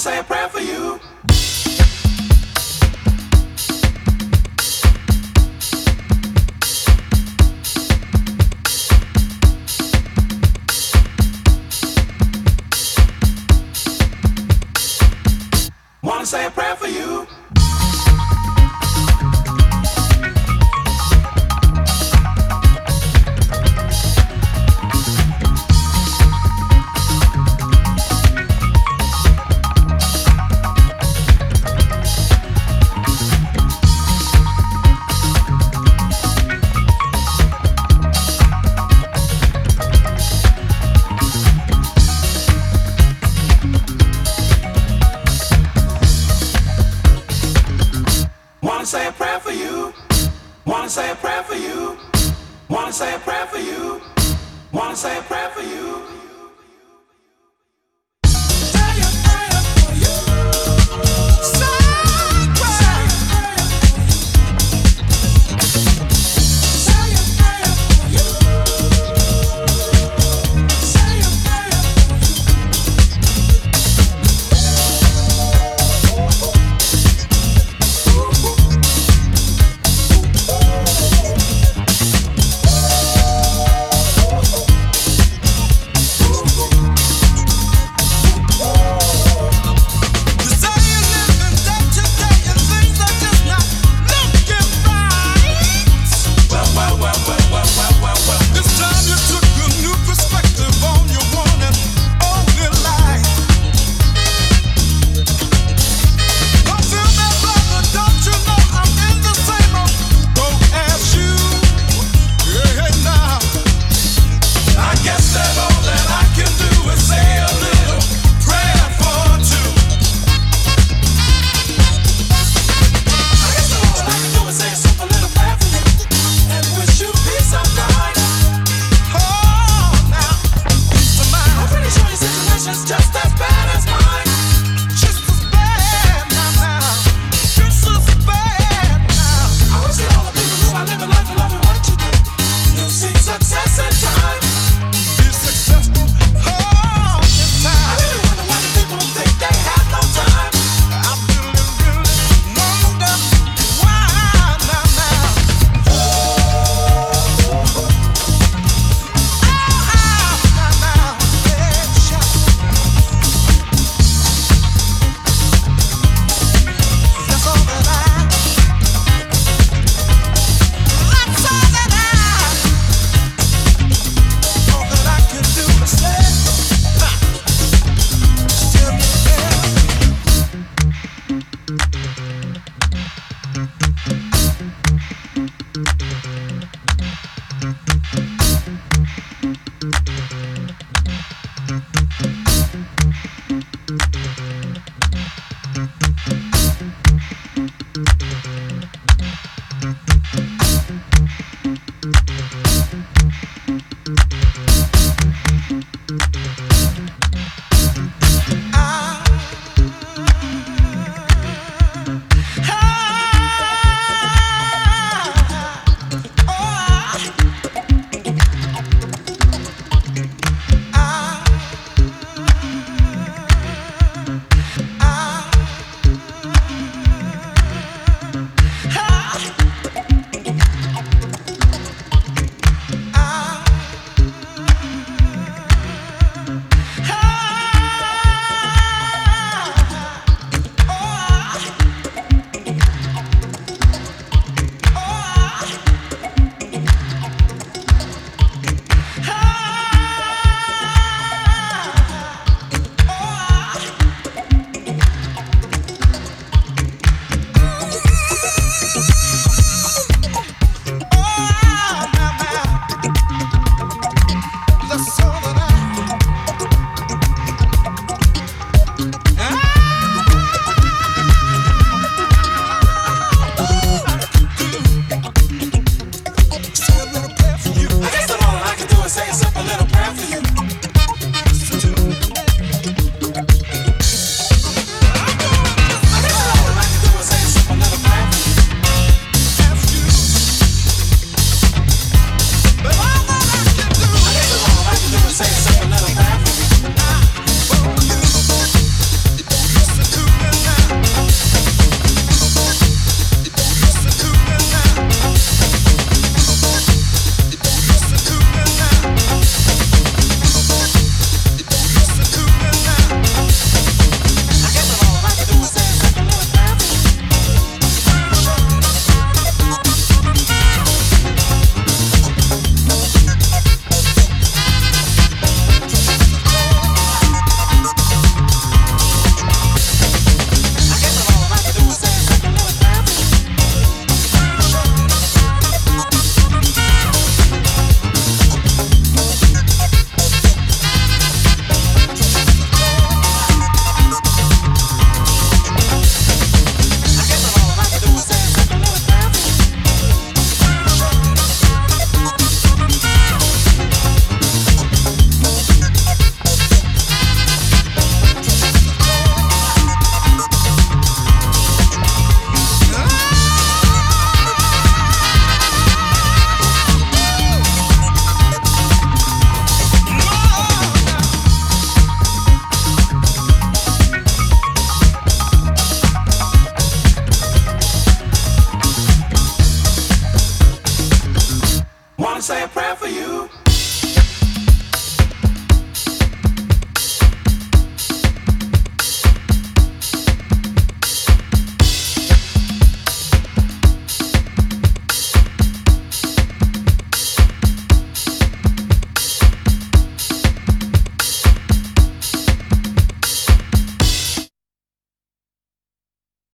say a prayer for you. Wanna say a prayer for you. Wanna say a prayer for you. Wanna say a prayer for you. Wanna say a prayer for you. say a prayer for you.